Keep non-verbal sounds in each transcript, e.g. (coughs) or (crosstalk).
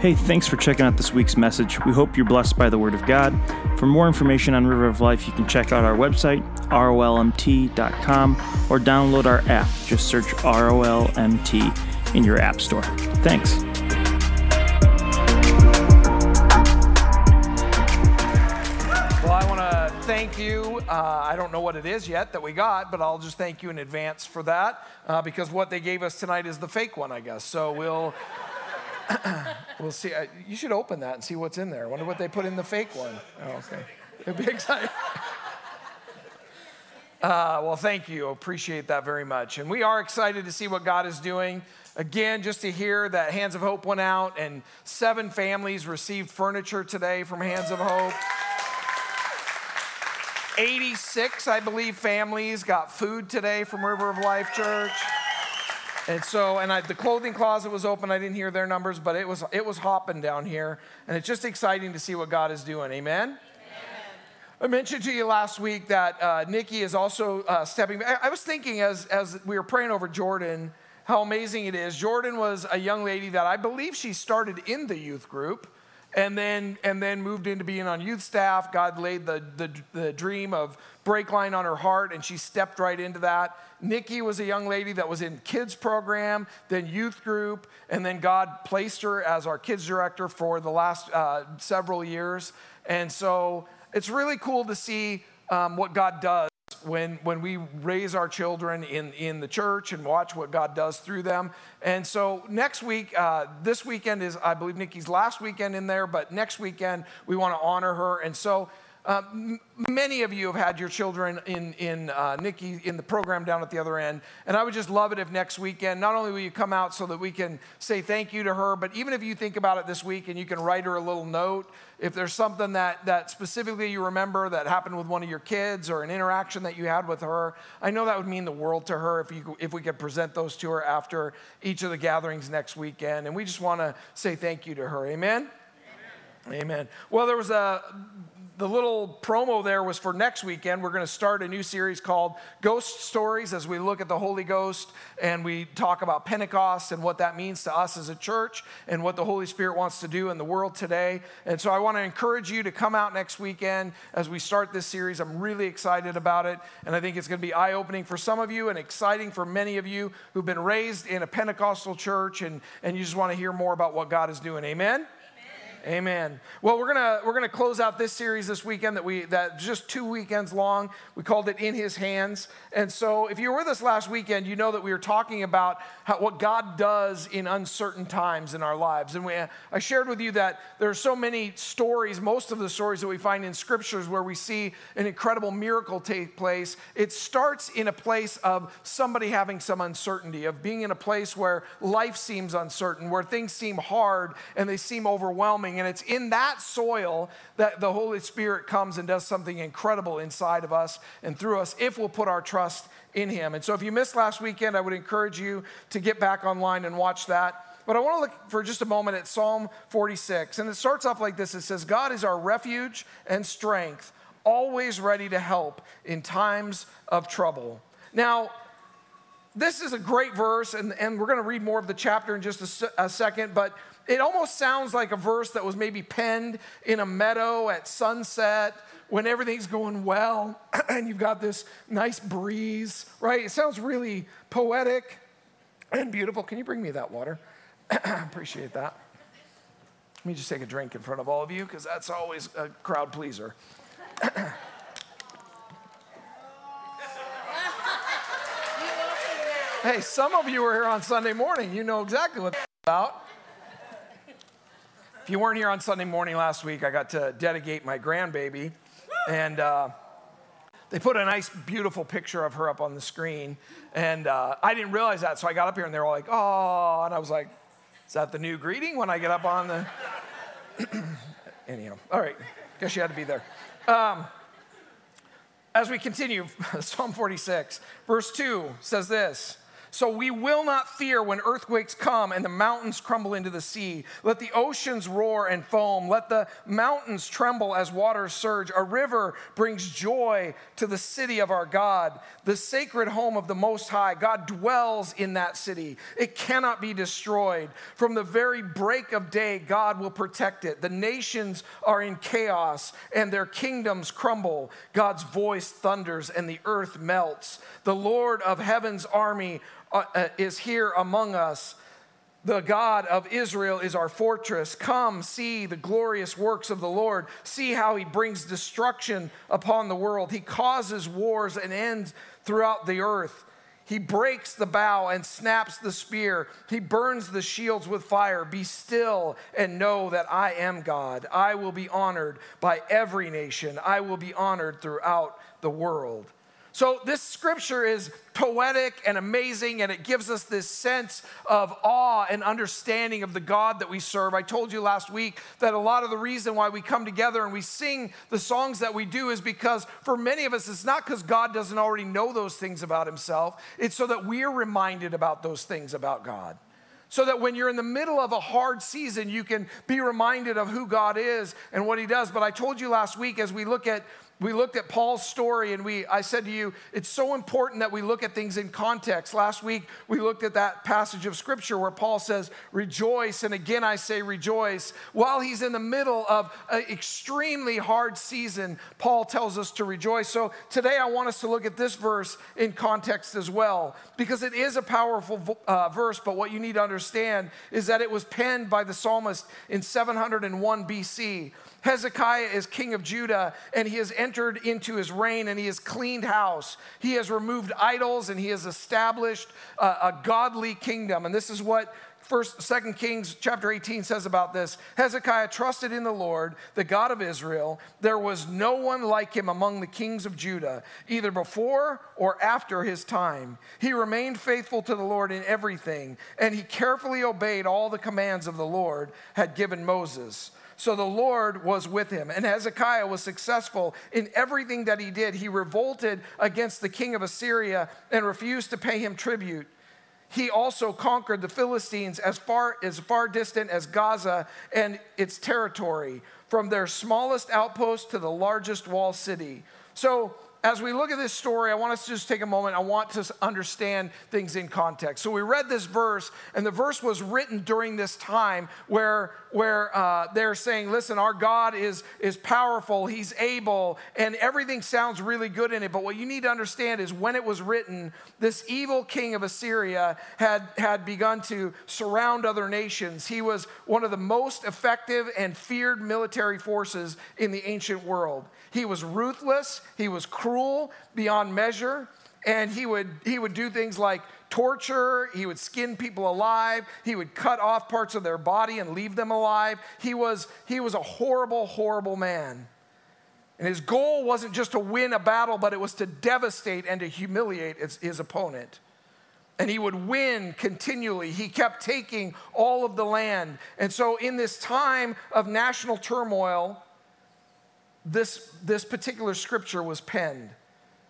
Hey, thanks for checking out this week's message. We hope you're blessed by the Word of God. For more information on River of Life, you can check out our website, rolmt.com, or download our app. Just search ROLMT in your App Store. Thanks. Well, I want to thank you. Uh, I don't know what it is yet that we got, but I'll just thank you in advance for that uh, because what they gave us tonight is the fake one, I guess. So we'll. (coughs) we'll see. Uh, you should open that and see what's in there. I wonder what they put in the fake one. Oh, okay. A big excited. Uh, well, thank you. Appreciate that very much. And we are excited to see what God is doing. Again, just to hear that Hands of Hope went out and seven families received furniture today from Hands of Hope. 86, I believe, families got food today from River of Life Church. And so, and I, the clothing closet was open. I didn't hear their numbers, but it was it was hopping down here, and it's just exciting to see what God is doing. Amen. I mentioned to you last week that uh, Nikki is also uh, stepping. I, I was thinking as as we were praying over Jordan, how amazing it is. Jordan was a young lady that I believe she started in the youth group and then and then moved into being on youth staff. God laid the, the, the dream of Breakline on her heart, and she stepped right into that. Nikki was a young lady that was in kids program, then youth group, and then God placed her as our kids director for the last uh, several years. And so it's really cool to see um, what God does when, when we raise our children in, in the church and watch what God does through them. And so next week, uh, this weekend is, I believe, Nikki's last weekend in there, but next weekend we want to honor her. And so uh, m- many of you have had your children in, in uh, Nikki in the program down at the other end. And I would just love it if next weekend, not only will you come out so that we can say thank you to her, but even if you think about it this week and you can write her a little note, if there's something that, that specifically you remember that happened with one of your kids or an interaction that you had with her, I know that would mean the world to her if, you, if we could present those to her after each of the gatherings next weekend. And we just want to say thank you to her. Amen? Amen. Amen. Well, there was a the little promo there was for next weekend. We're going to start a new series called Ghost Stories as we look at the Holy Ghost and we talk about Pentecost and what that means to us as a church and what the Holy Spirit wants to do in the world today. And so I want to encourage you to come out next weekend as we start this series. I'm really excited about it. And I think it's going to be eye opening for some of you and exciting for many of you who've been raised in a Pentecostal church and, and you just want to hear more about what God is doing. Amen? Amen. Well, we're gonna we're gonna close out this series this weekend that we that just two weekends long. We called it "In His Hands." And so, if you were with us last weekend, you know that we were talking about how, what God does in uncertain times in our lives. And we, I shared with you that there are so many stories. Most of the stories that we find in scriptures where we see an incredible miracle take place. It starts in a place of somebody having some uncertainty, of being in a place where life seems uncertain, where things seem hard and they seem overwhelming and it's in that soil that the Holy Spirit comes and does something incredible inside of us and through us if we'll put our trust in Him. And so if you missed last weekend, I would encourage you to get back online and watch that. But I want to look for just a moment at Psalm 46. And it starts off like this it says, God is our refuge and strength, always ready to help in times of trouble. Now, this is a great verse, and, and we're going to read more of the chapter in just a, a second, but it almost sounds like a verse that was maybe penned in a meadow at sunset when everything's going well (clears throat) and you've got this nice breeze, right? It sounds really poetic and beautiful. Can you bring me that water? I (clears throat) appreciate that. Let me just take a drink in front of all of you because that's always a crowd pleaser. (clears throat) hey, some of you are here on Sunday morning. You know exactly what that's about. If you weren't here on Sunday morning last week, I got to dedicate my grandbaby. And uh, they put a nice, beautiful picture of her up on the screen. And uh, I didn't realize that. So I got up here and they were like, oh. And I was like, is that the new greeting when I get up on the. (clears throat) Anyhow, all right. Guess you had to be there. Um, as we continue, (laughs) Psalm 46, verse 2 says this So we will not fear when earthquakes come and the mountains crumble into the sea. Let the oceans roar and foam. Let the mountains tremble as waters surge. A river brings joy to the city of our God, the sacred home of the Most High. God dwells in that city. It cannot be destroyed. From the very break of day, God will protect it. The nations are in chaos and their kingdoms crumble. God's voice thunders and the earth melts. The Lord of heaven's army Uh, uh, is here among us. The God of Israel is our fortress. Come, see the glorious works of the Lord. See how he brings destruction upon the world. He causes wars and ends throughout the earth. He breaks the bow and snaps the spear. He burns the shields with fire. Be still and know that I am God. I will be honored by every nation, I will be honored throughout the world. So, this scripture is poetic and amazing, and it gives us this sense of awe and understanding of the God that we serve. I told you last week that a lot of the reason why we come together and we sing the songs that we do is because for many of us, it's not because God doesn't already know those things about Himself, it's so that we're reminded about those things about God so that when you're in the middle of a hard season, you can be reminded of who God is and what He does. But I told you last week as we look at we looked at Paul's story and we I said to you it's so important that we look at things in context. Last week we looked at that passage of scripture where Paul says rejoice and again I say rejoice. While he's in the middle of an extremely hard season, Paul tells us to rejoice. So today I want us to look at this verse in context as well because it is a powerful uh, verse but what you need to understand is that it was penned by the psalmist in 701 BC. Hezekiah is king of Judah, and he has entered into his reign, and he has cleaned house. He has removed idols, and he has established a, a godly kingdom. And this is what First, Second Kings chapter 18 says about this. Hezekiah trusted in the Lord, the God of Israel. There was no one like him among the kings of Judah, either before or after his time. He remained faithful to the Lord in everything, and he carefully obeyed all the commands of the Lord had given Moses. So the Lord was with him. And Hezekiah was successful in everything that he did. He revolted against the king of Assyria and refused to pay him tribute. He also conquered the Philistines as far, as far distant as Gaza and its territory, from their smallest outpost to the largest wall city. So as we look at this story, I want us to just take a moment. I want to understand things in context. So we read this verse, and the verse was written during this time where, where uh, they're saying, listen, our God is, is powerful, He's able, and everything sounds really good in it. But what you need to understand is when it was written, this evil king of Assyria had, had begun to surround other nations. He was one of the most effective and feared military forces in the ancient world. He was ruthless, he was cruel beyond measure, and he would, he would do things like torture, he would skin people alive, he would cut off parts of their body and leave them alive. He was, he was a horrible, horrible man. And his goal wasn't just to win a battle, but it was to devastate and to humiliate his, his opponent. And he would win continually. He kept taking all of the land. And so, in this time of national turmoil, this, this particular scripture was penned.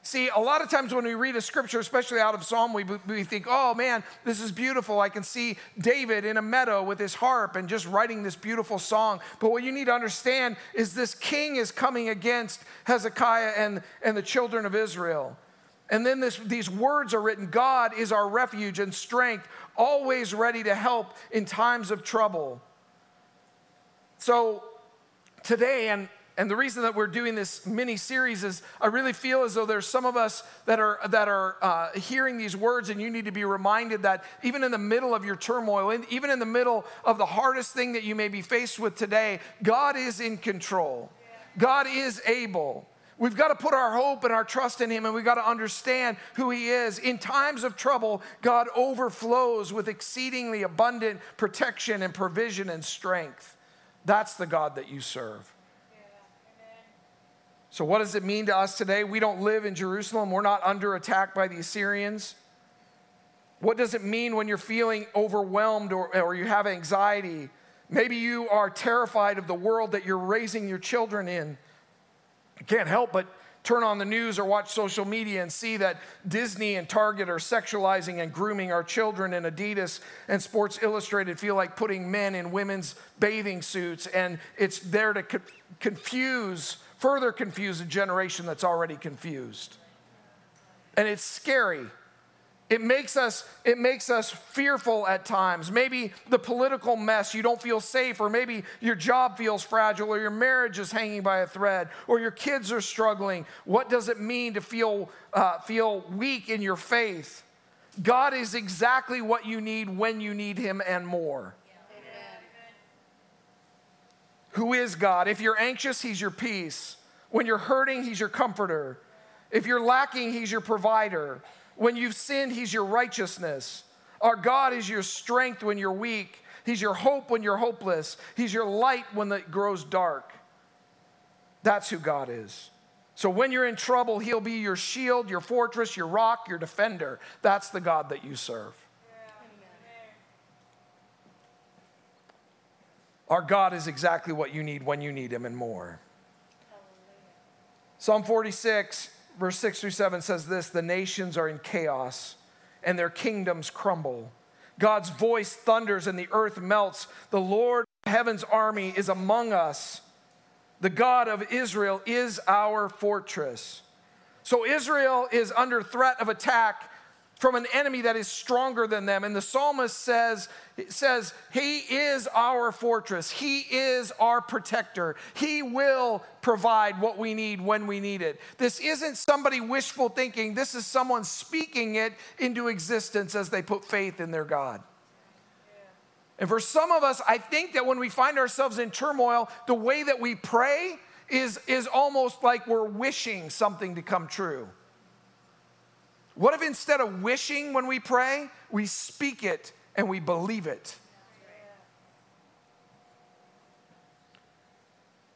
See, a lot of times when we read a scripture, especially out of Psalm, we, we think, oh man, this is beautiful. I can see David in a meadow with his harp and just writing this beautiful song. But what you need to understand is this king is coming against Hezekiah and, and the children of Israel. And then this, these words are written God is our refuge and strength, always ready to help in times of trouble. So today, and and the reason that we're doing this mini series is I really feel as though there's some of us that are, that are uh, hearing these words, and you need to be reminded that even in the middle of your turmoil, even in the middle of the hardest thing that you may be faced with today, God is in control. God is able. We've got to put our hope and our trust in Him, and we've got to understand who He is. In times of trouble, God overflows with exceedingly abundant protection and provision and strength. That's the God that you serve. So, what does it mean to us today? We don't live in Jerusalem, we're not under attack by the Assyrians. What does it mean when you're feeling overwhelmed or, or you have anxiety? Maybe you are terrified of the world that you're raising your children in. You can't help but turn on the news or watch social media and see that Disney and Target are sexualizing and grooming our children, and Adidas and Sports Illustrated feel like putting men in women's bathing suits, and it's there to co- confuse, further confuse a generation that's already confused. And it's scary. It makes us it makes us fearful at times. Maybe the political mess you don't feel safe or maybe your job feels fragile or your marriage is hanging by a thread or your kids are struggling. What does it mean to feel uh, feel weak in your faith? God is exactly what you need when you need him and more who is god if you're anxious he's your peace when you're hurting he's your comforter if you're lacking he's your provider when you've sinned, He's your righteousness. Our God is your strength when you're weak. He's your hope when you're hopeless. He's your light when it grows dark. That's who God is. So when you're in trouble, He'll be your shield, your fortress, your rock, your defender. That's the God that you serve. Our God is exactly what you need when you need Him and more. Psalm 46 verse 6 through 7 says this The nations are in chaos and their kingdoms crumble. God's voice thunders and the earth melts. The Lord heaven's army is among us. The God of Israel is our fortress. So Israel is under threat of attack from an enemy that is stronger than them. And the psalmist says, says, He is our fortress. He is our protector. He will provide what we need when we need it. This isn't somebody wishful thinking, this is someone speaking it into existence as they put faith in their God. And for some of us, I think that when we find ourselves in turmoil, the way that we pray is, is almost like we're wishing something to come true. What if instead of wishing when we pray, we speak it and we believe it?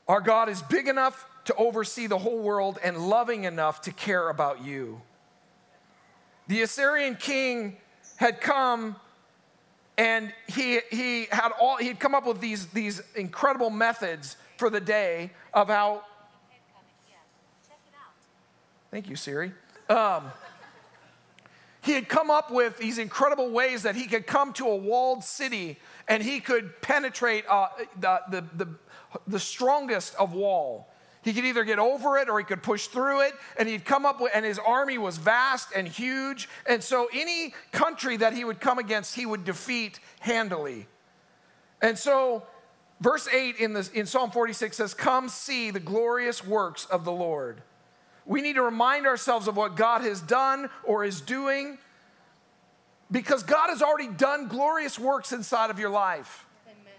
Our God is big enough to oversee the whole world and loving enough to care about you. The Assyrian king had come and he, he had all he had come up with these, these incredible methods for the day of how thank you siri um, he had come up with these incredible ways that he could come to a walled city and he could penetrate uh, the, the, the, the strongest of wall. He could either get over it or he could push through it. And he'd come up with, and his army was vast and huge. And so any country that he would come against, he would defeat handily. And so, verse 8 in, the, in Psalm 46 says, Come see the glorious works of the Lord. We need to remind ourselves of what God has done or is doing because God has already done glorious works inside of your life. Amen.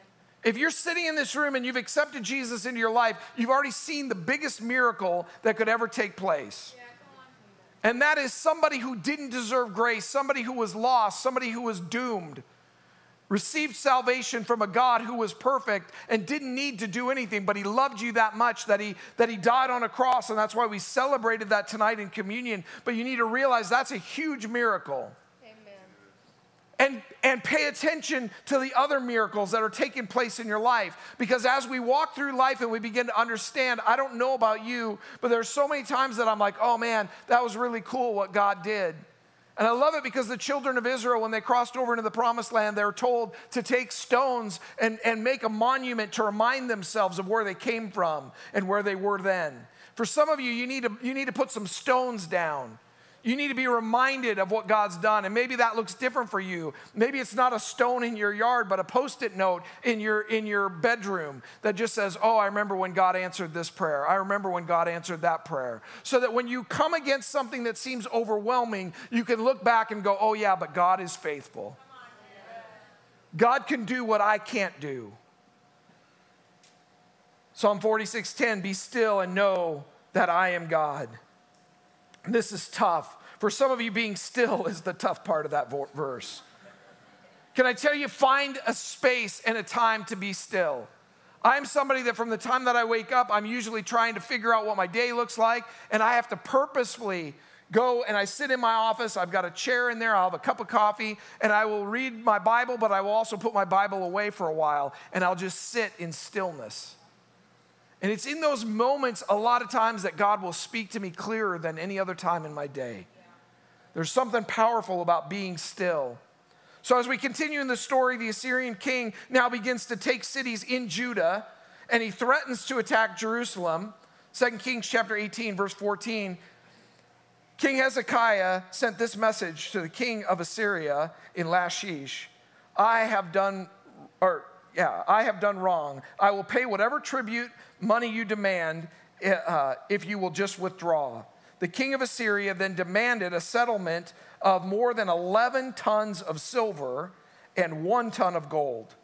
If you're sitting in this room and you've accepted Jesus into your life, you've already seen the biggest miracle that could ever take place. Yeah, and that is somebody who didn't deserve grace, somebody who was lost, somebody who was doomed received salvation from a God who was perfect and didn't need to do anything, but he loved you that much that he that he died on a cross, and that's why we celebrated that tonight in communion. But you need to realize that's a huge miracle. And, and pay attention to the other miracles that are taking place in your life. Because as we walk through life and we begin to understand, I don't know about you, but there's so many times that I'm like, oh man, that was really cool what God did. And I love it because the children of Israel, when they crossed over into the promised land, they were told to take stones and, and make a monument to remind themselves of where they came from and where they were then. For some of you, you need to, you need to put some stones down you need to be reminded of what God's done. And maybe that looks different for you. Maybe it's not a stone in your yard, but a post-it note in your in your bedroom that just says, "Oh, I remember when God answered this prayer. I remember when God answered that prayer." So that when you come against something that seems overwhelming, you can look back and go, "Oh yeah, but God is faithful." God can do what I can't do. Psalm 46:10, "Be still and know that I am God." This is tough. For some of you, being still is the tough part of that verse. Can I tell you, find a space and a time to be still. I'm somebody that from the time that I wake up, I'm usually trying to figure out what my day looks like, and I have to purposefully go and I sit in my office. I've got a chair in there, I'll have a cup of coffee, and I will read my Bible, but I will also put my Bible away for a while, and I'll just sit in stillness And it's in those moments, a lot of times, that God will speak to me clearer than any other time in my day. There's something powerful about being still. So, as we continue in the story, the Assyrian king now begins to take cities in Judah and he threatens to attack Jerusalem. 2 Kings chapter 18, verse 14. King Hezekiah sent this message to the king of Assyria in Lachish I have done, or yeah, I have done wrong. I will pay whatever tribute money you demand uh, if you will just withdraw. The king of Assyria then demanded a settlement of more than 11 tons of silver and one ton of gold.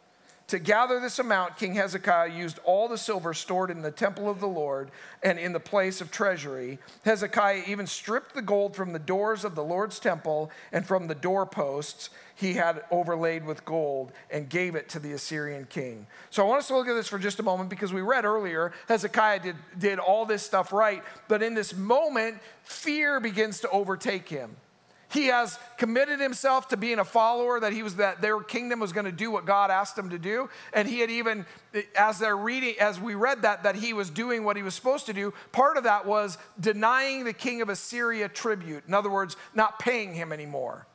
To gather this amount, King Hezekiah used all the silver stored in the temple of the Lord and in the place of treasury. Hezekiah even stripped the gold from the doors of the Lord's temple and from the doorposts he had overlaid with gold and gave it to the Assyrian king. So I want us to look at this for just a moment because we read earlier Hezekiah did, did all this stuff right, but in this moment, fear begins to overtake him. He has committed himself to being a follower, that he was that their kingdom was going to do what God asked him to do. And he had even, as they're reading, as we read that, that he was doing what he was supposed to do. Part of that was denying the king of Assyria tribute. In other words, not paying him anymore.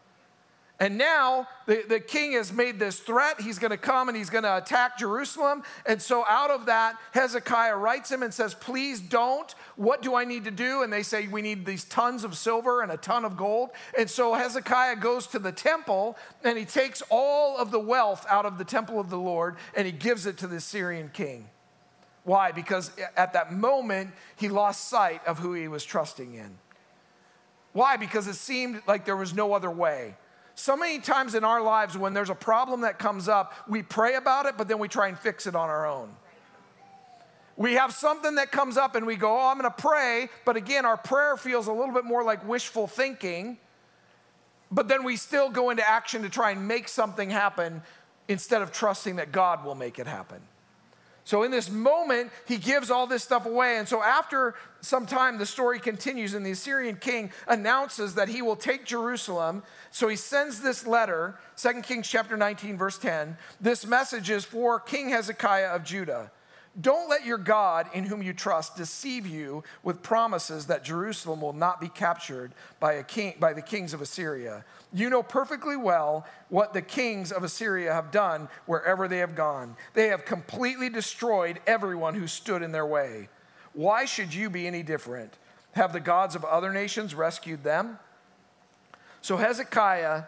And now the, the king has made this threat. He's going to come and he's going to attack Jerusalem. And so, out of that, Hezekiah writes him and says, Please don't. What do I need to do? And they say, We need these tons of silver and a ton of gold. And so, Hezekiah goes to the temple and he takes all of the wealth out of the temple of the Lord and he gives it to the Syrian king. Why? Because at that moment, he lost sight of who he was trusting in. Why? Because it seemed like there was no other way. So many times in our lives, when there's a problem that comes up, we pray about it, but then we try and fix it on our own. We have something that comes up and we go, Oh, I'm gonna pray. But again, our prayer feels a little bit more like wishful thinking. But then we still go into action to try and make something happen instead of trusting that God will make it happen. So in this moment, he gives all this stuff away. And so after some time, the story continues, and the Assyrian king announces that he will take Jerusalem. So he sends this letter, 2 Kings chapter 19, verse 10. This message is for King Hezekiah of Judah. Don't let your God, in whom you trust, deceive you with promises that Jerusalem will not be captured by, a king, by the kings of Assyria. You know perfectly well what the kings of Assyria have done wherever they have gone. They have completely destroyed everyone who stood in their way. Why should you be any different? Have the gods of other nations rescued them? So Hezekiah,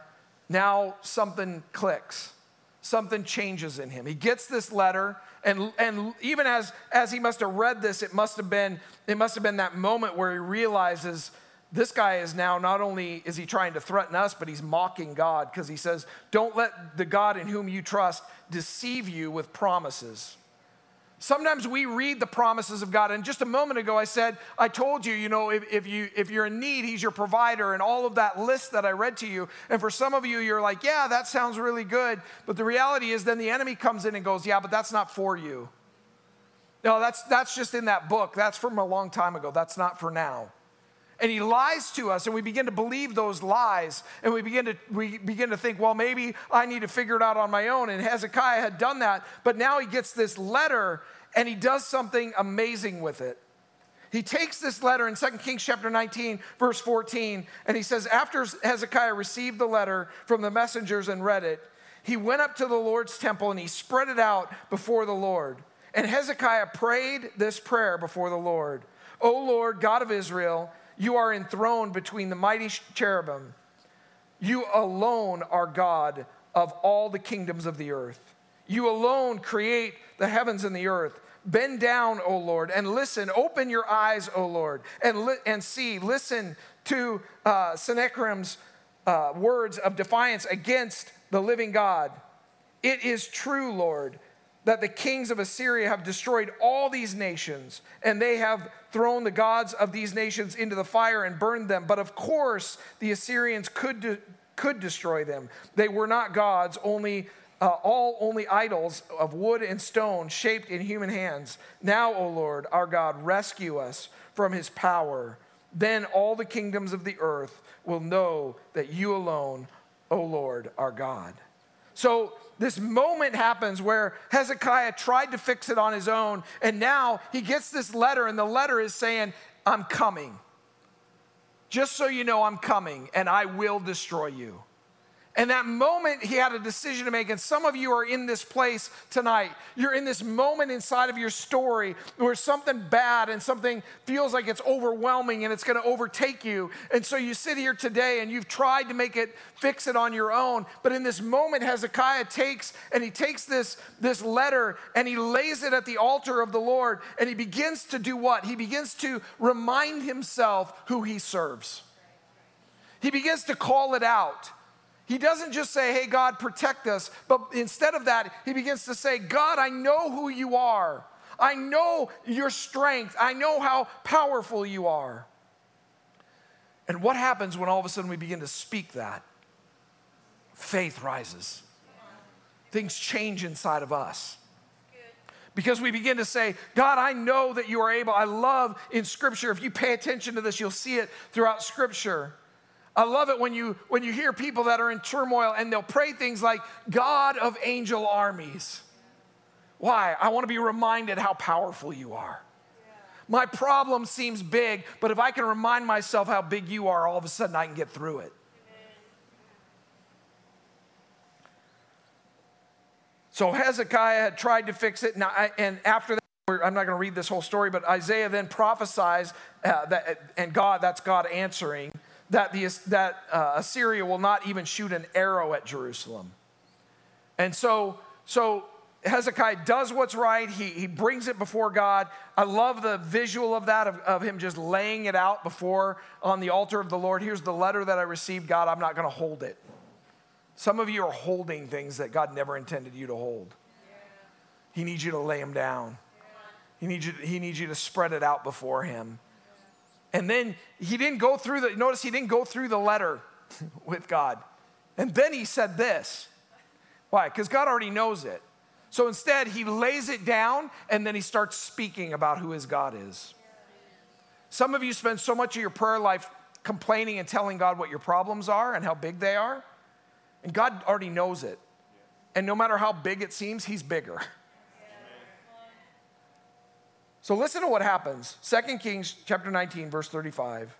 now something clicks, something changes in him. He gets this letter and, and even as, as he must have read this, it must have been, it must have been that moment where he realizes this guy is now not only is he trying to threaten us, but he's mocking God because he says, Don't let the God in whom you trust deceive you with promises. Sometimes we read the promises of God. And just a moment ago, I said, I told you, you know, if, if, you, if you're in need, He's your provider, and all of that list that I read to you. And for some of you, you're like, yeah, that sounds really good. But the reality is, then the enemy comes in and goes, yeah, but that's not for you. No, that's, that's just in that book. That's from a long time ago. That's not for now and he lies to us and we begin to believe those lies and we begin to we begin to think well maybe i need to figure it out on my own and hezekiah had done that but now he gets this letter and he does something amazing with it. He takes this letter in 2 kings chapter 19 verse 14 and he says after hezekiah received the letter from the messengers and read it he went up to the lord's temple and he spread it out before the lord. And hezekiah prayed this prayer before the lord. O lord god of israel you are enthroned between the mighty cherubim. You alone are God of all the kingdoms of the earth. You alone create the heavens and the earth. Bend down, O Lord, and listen. Open your eyes, O Lord, and, li- and see. Listen to uh, Sennacherib's uh, words of defiance against the living God. It is true, Lord, that the kings of Assyria have destroyed all these nations, and they have thrown the gods of these nations into the fire and burned them. But of course, the Assyrians could, de- could destroy them. They were not gods, only. Uh, all only idols of wood and stone shaped in human hands. Now, O Lord, our God, rescue us from his power. Then all the kingdoms of the earth will know that you alone, O Lord, are God. So this moment happens where Hezekiah tried to fix it on his own, and now he gets this letter, and the letter is saying, I'm coming. Just so you know, I'm coming, and I will destroy you. And that moment, he had a decision to make. And some of you are in this place tonight. You're in this moment inside of your story where something bad and something feels like it's overwhelming and it's going to overtake you. And so you sit here today and you've tried to make it, fix it on your own. But in this moment, Hezekiah takes and he takes this, this letter and he lays it at the altar of the Lord. And he begins to do what? He begins to remind himself who he serves. He begins to call it out. He doesn't just say, Hey, God, protect us, but instead of that, he begins to say, God, I know who you are. I know your strength. I know how powerful you are. And what happens when all of a sudden we begin to speak that? Faith rises. Things change inside of us. Because we begin to say, God, I know that you are able. I love in Scripture, if you pay attention to this, you'll see it throughout Scripture I love it when you when you hear people that are in turmoil and they'll pray things like God of angel armies. Why? I want to be reminded how powerful you are. My problem seems big, but if I can remind myself how big you are, all of a sudden I can get through it. So Hezekiah had tried to fix it, and after that, I'm not going to read this whole story, but Isaiah then prophesies uh, that, and God, that's God answering that, the, that uh, Assyria will not even shoot an arrow at Jerusalem. And so, so Hezekiah does what's right. He, he brings it before God. I love the visual of that, of, of him just laying it out before on the altar of the Lord. Here's the letter that I received. God, I'm not going to hold it. Some of you are holding things that God never intended you to hold. He needs you to lay them down. He needs you, he needs you to spread it out before him. And then he didn't go through the, notice he didn't go through the letter (laughs) with God. And then he said this. Why? Because God already knows it. So instead, he lays it down and then he starts speaking about who his God is. Some of you spend so much of your prayer life complaining and telling God what your problems are and how big they are. And God already knows it. And no matter how big it seems, he's bigger. (laughs) So listen to what happens. 2 Kings chapter 19 verse 35.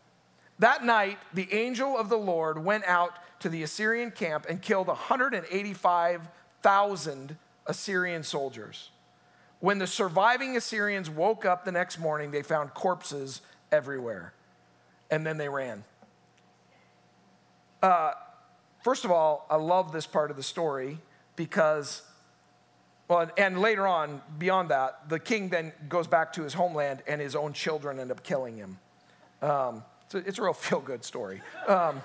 That night the angel of the Lord went out to the Assyrian camp and killed 185,000 Assyrian soldiers. When the surviving Assyrians woke up the next morning, they found corpses everywhere. And then they ran. Uh, first of all, I love this part of the story because well, and later on, beyond that, the king then goes back to his homeland and his own children end up killing him. Um, it's, a, it's, a, real (laughs) feel good story. Um,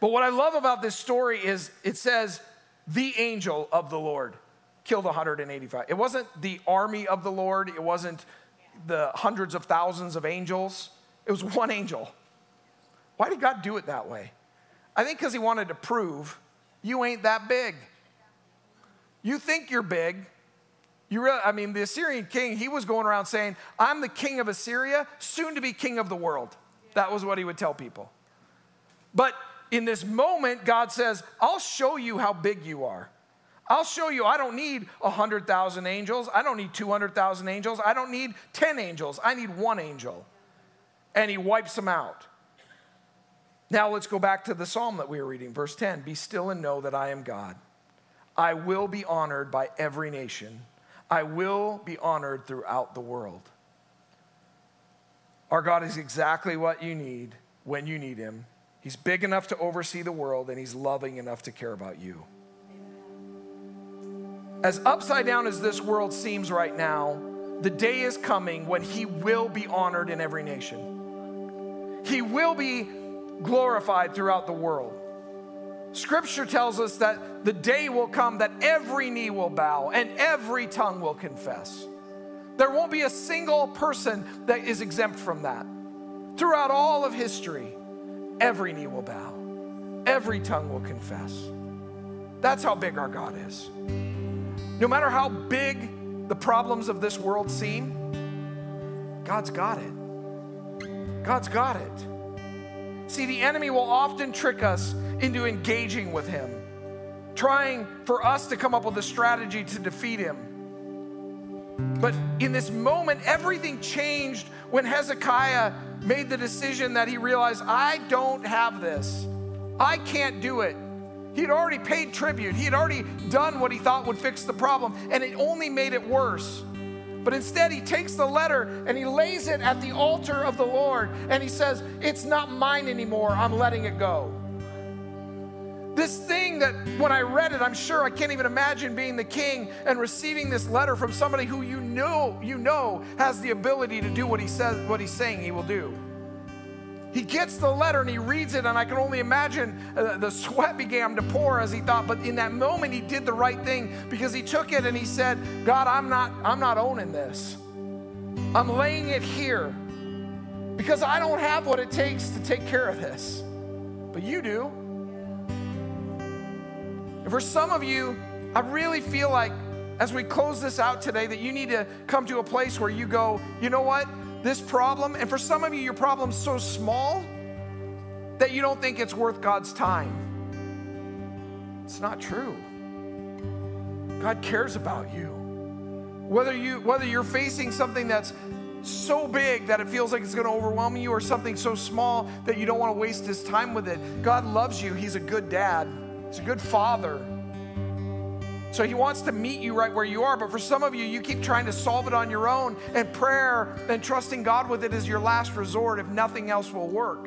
but what I love about this story is it says, the angel of the Lord killed 185. It wasn't the army of the Lord, it wasn't the hundreds of thousands of angels, it was one angel. Why did God do it that way? I think because he wanted to prove you ain't that big. You think you're big. You really, I mean, the Assyrian king, he was going around saying, I'm the king of Assyria, soon to be king of the world. That was what he would tell people. But in this moment, God says, I'll show you how big you are. I'll show you, I don't need 100,000 angels. I don't need 200,000 angels. I don't need 10 angels. I need one angel. And he wipes them out. Now let's go back to the psalm that we were reading, verse 10 Be still and know that I am God. I will be honored by every nation. I will be honored throughout the world. Our God is exactly what you need when you need Him. He's big enough to oversee the world, and He's loving enough to care about you. As upside down as this world seems right now, the day is coming when He will be honored in every nation. He will be glorified throughout the world. Scripture tells us that the day will come that every knee will bow and every tongue will confess. There won't be a single person that is exempt from that. Throughout all of history, every knee will bow, every tongue will confess. That's how big our God is. No matter how big the problems of this world seem, God's got it. God's got it. See, the enemy will often trick us into engaging with him, trying for us to come up with a strategy to defeat him. But in this moment, everything changed when Hezekiah made the decision that he realized, I don't have this. I can't do it. He had already paid tribute, he had already done what he thought would fix the problem, and it only made it worse. But instead, he takes the letter and he lays it at the altar of the Lord and he says, It's not mine anymore. I'm letting it go. This thing that when I read it, I'm sure I can't even imagine being the king and receiving this letter from somebody who you know, you know has the ability to do what he says, what he's saying he will do. He gets the letter and he reads it, and I can only imagine uh, the sweat began to pour as he thought. But in that moment, he did the right thing because he took it and he said, "God, I'm not, I'm not owning this. I'm laying it here because I don't have what it takes to take care of this, but you do." And for some of you, I really feel like as we close this out today, that you need to come to a place where you go, you know what? this problem, and for some of you, your problem's so small that you don't think it's worth God's time. It's not true. God cares about you. Whether you whether you're facing something that's so big that it feels like it's going to overwhelm you or something so small that you don't want to waste his time with it. God loves you. He's a good dad. He's a good father. So he wants to meet you right where you are. But for some of you, you keep trying to solve it on your own, and prayer and trusting God with it is your last resort if nothing else will work.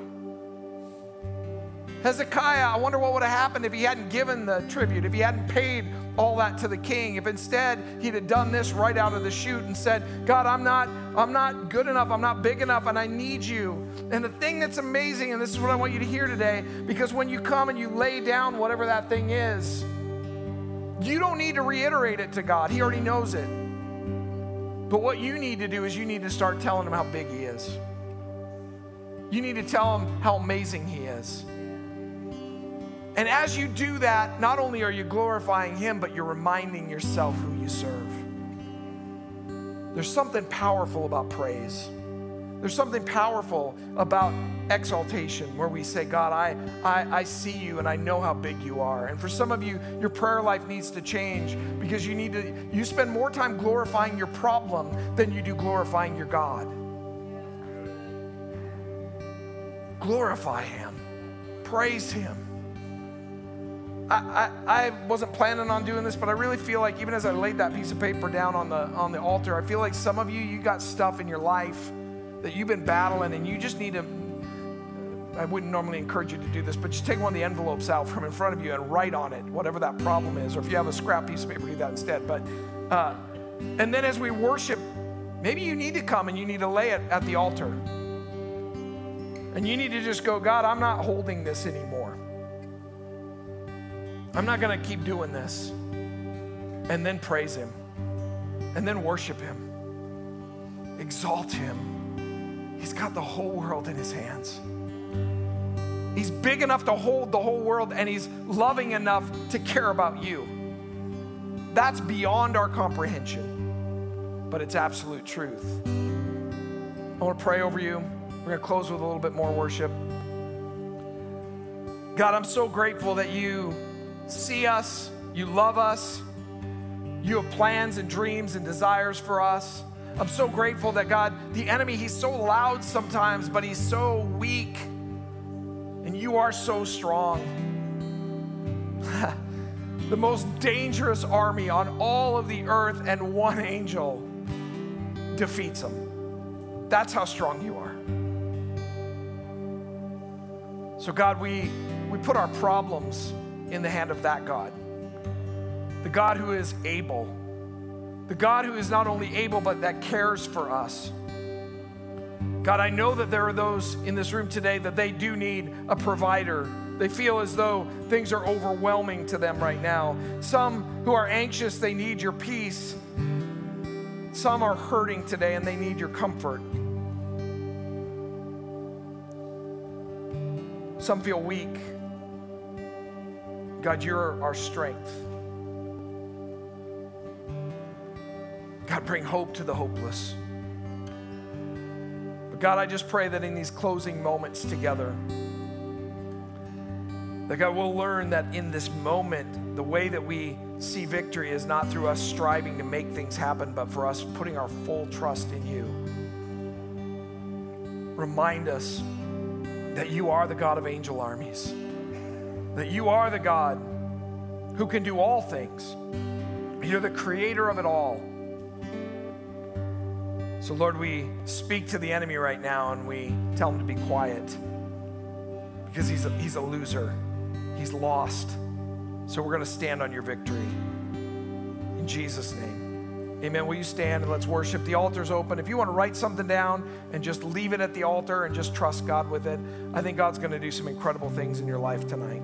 Hezekiah, I wonder what would have happened if he hadn't given the tribute, if he hadn't paid all that to the king. If instead he'd have done this right out of the chute and said, God, I'm not, I'm not good enough, I'm not big enough, and I need you. And the thing that's amazing, and this is what I want you to hear today, because when you come and you lay down whatever that thing is, you don't need to reiterate it to God, He already knows it. But what you need to do is you need to start telling Him how big He is. You need to tell Him how amazing He is. And as you do that, not only are you glorifying Him, but you're reminding yourself who you serve. There's something powerful about praise. There's something powerful about exaltation where we say, God, I, I, I see you and I know how big you are. And for some of you, your prayer life needs to change because you need to, you spend more time glorifying your problem than you do glorifying your God. Glorify Him, praise Him. I, I, I, wasn't planning on doing this, but I really feel like even as I laid that piece of paper down on the on the altar, I feel like some of you, you got stuff in your life that you've been battling and you just need to I wouldn't normally encourage you to do this, but just take one of the envelopes out from in front of you and write on it whatever that problem is. Or if you have a scrap piece of paper, do that instead. But uh, and then as we worship, maybe you need to come and you need to lay it at the altar. And you need to just go, God, I'm not holding this anymore. I'm not going to keep doing this. And then praise Him. And then worship Him. Exalt Him He's got the whole world in his hands. He's big enough to hold the whole world, and he's loving enough to care about you. That's beyond our comprehension, but it's absolute truth. I want to pray over you. We're going to close with a little bit more worship. God, I'm so grateful that you see us, you love us, you have plans and dreams and desires for us. I'm so grateful that God, the enemy, he's so loud sometimes, but he's so weak. And you are so strong. (laughs) the most dangerous army on all of the earth, and one angel defeats him. That's how strong you are. So, God, we, we put our problems in the hand of that God, the God who is able the God who is not only able, but that cares for us. God, I know that there are those in this room today that they do need a provider. They feel as though things are overwhelming to them right now. Some who are anxious, they need your peace. Some are hurting today and they need your comfort. Some feel weak. God, you're our strength. God, bring hope to the hopeless. But God, I just pray that in these closing moments together, That God will learn that in this moment, the way that we see victory is not through us striving to make things happen, but for us putting our full trust in you. Remind us that you are the God of angel armies, that you are the God who can do all things. You're the creator of it all. So, Lord, we speak to the enemy right now and we tell him to be quiet because he's a, he's a loser. He's lost. So, we're going to stand on your victory. In Jesus' name. Amen. Will you stand and let's worship? The altar's open. If you want to write something down and just leave it at the altar and just trust God with it, I think God's going to do some incredible things in your life tonight.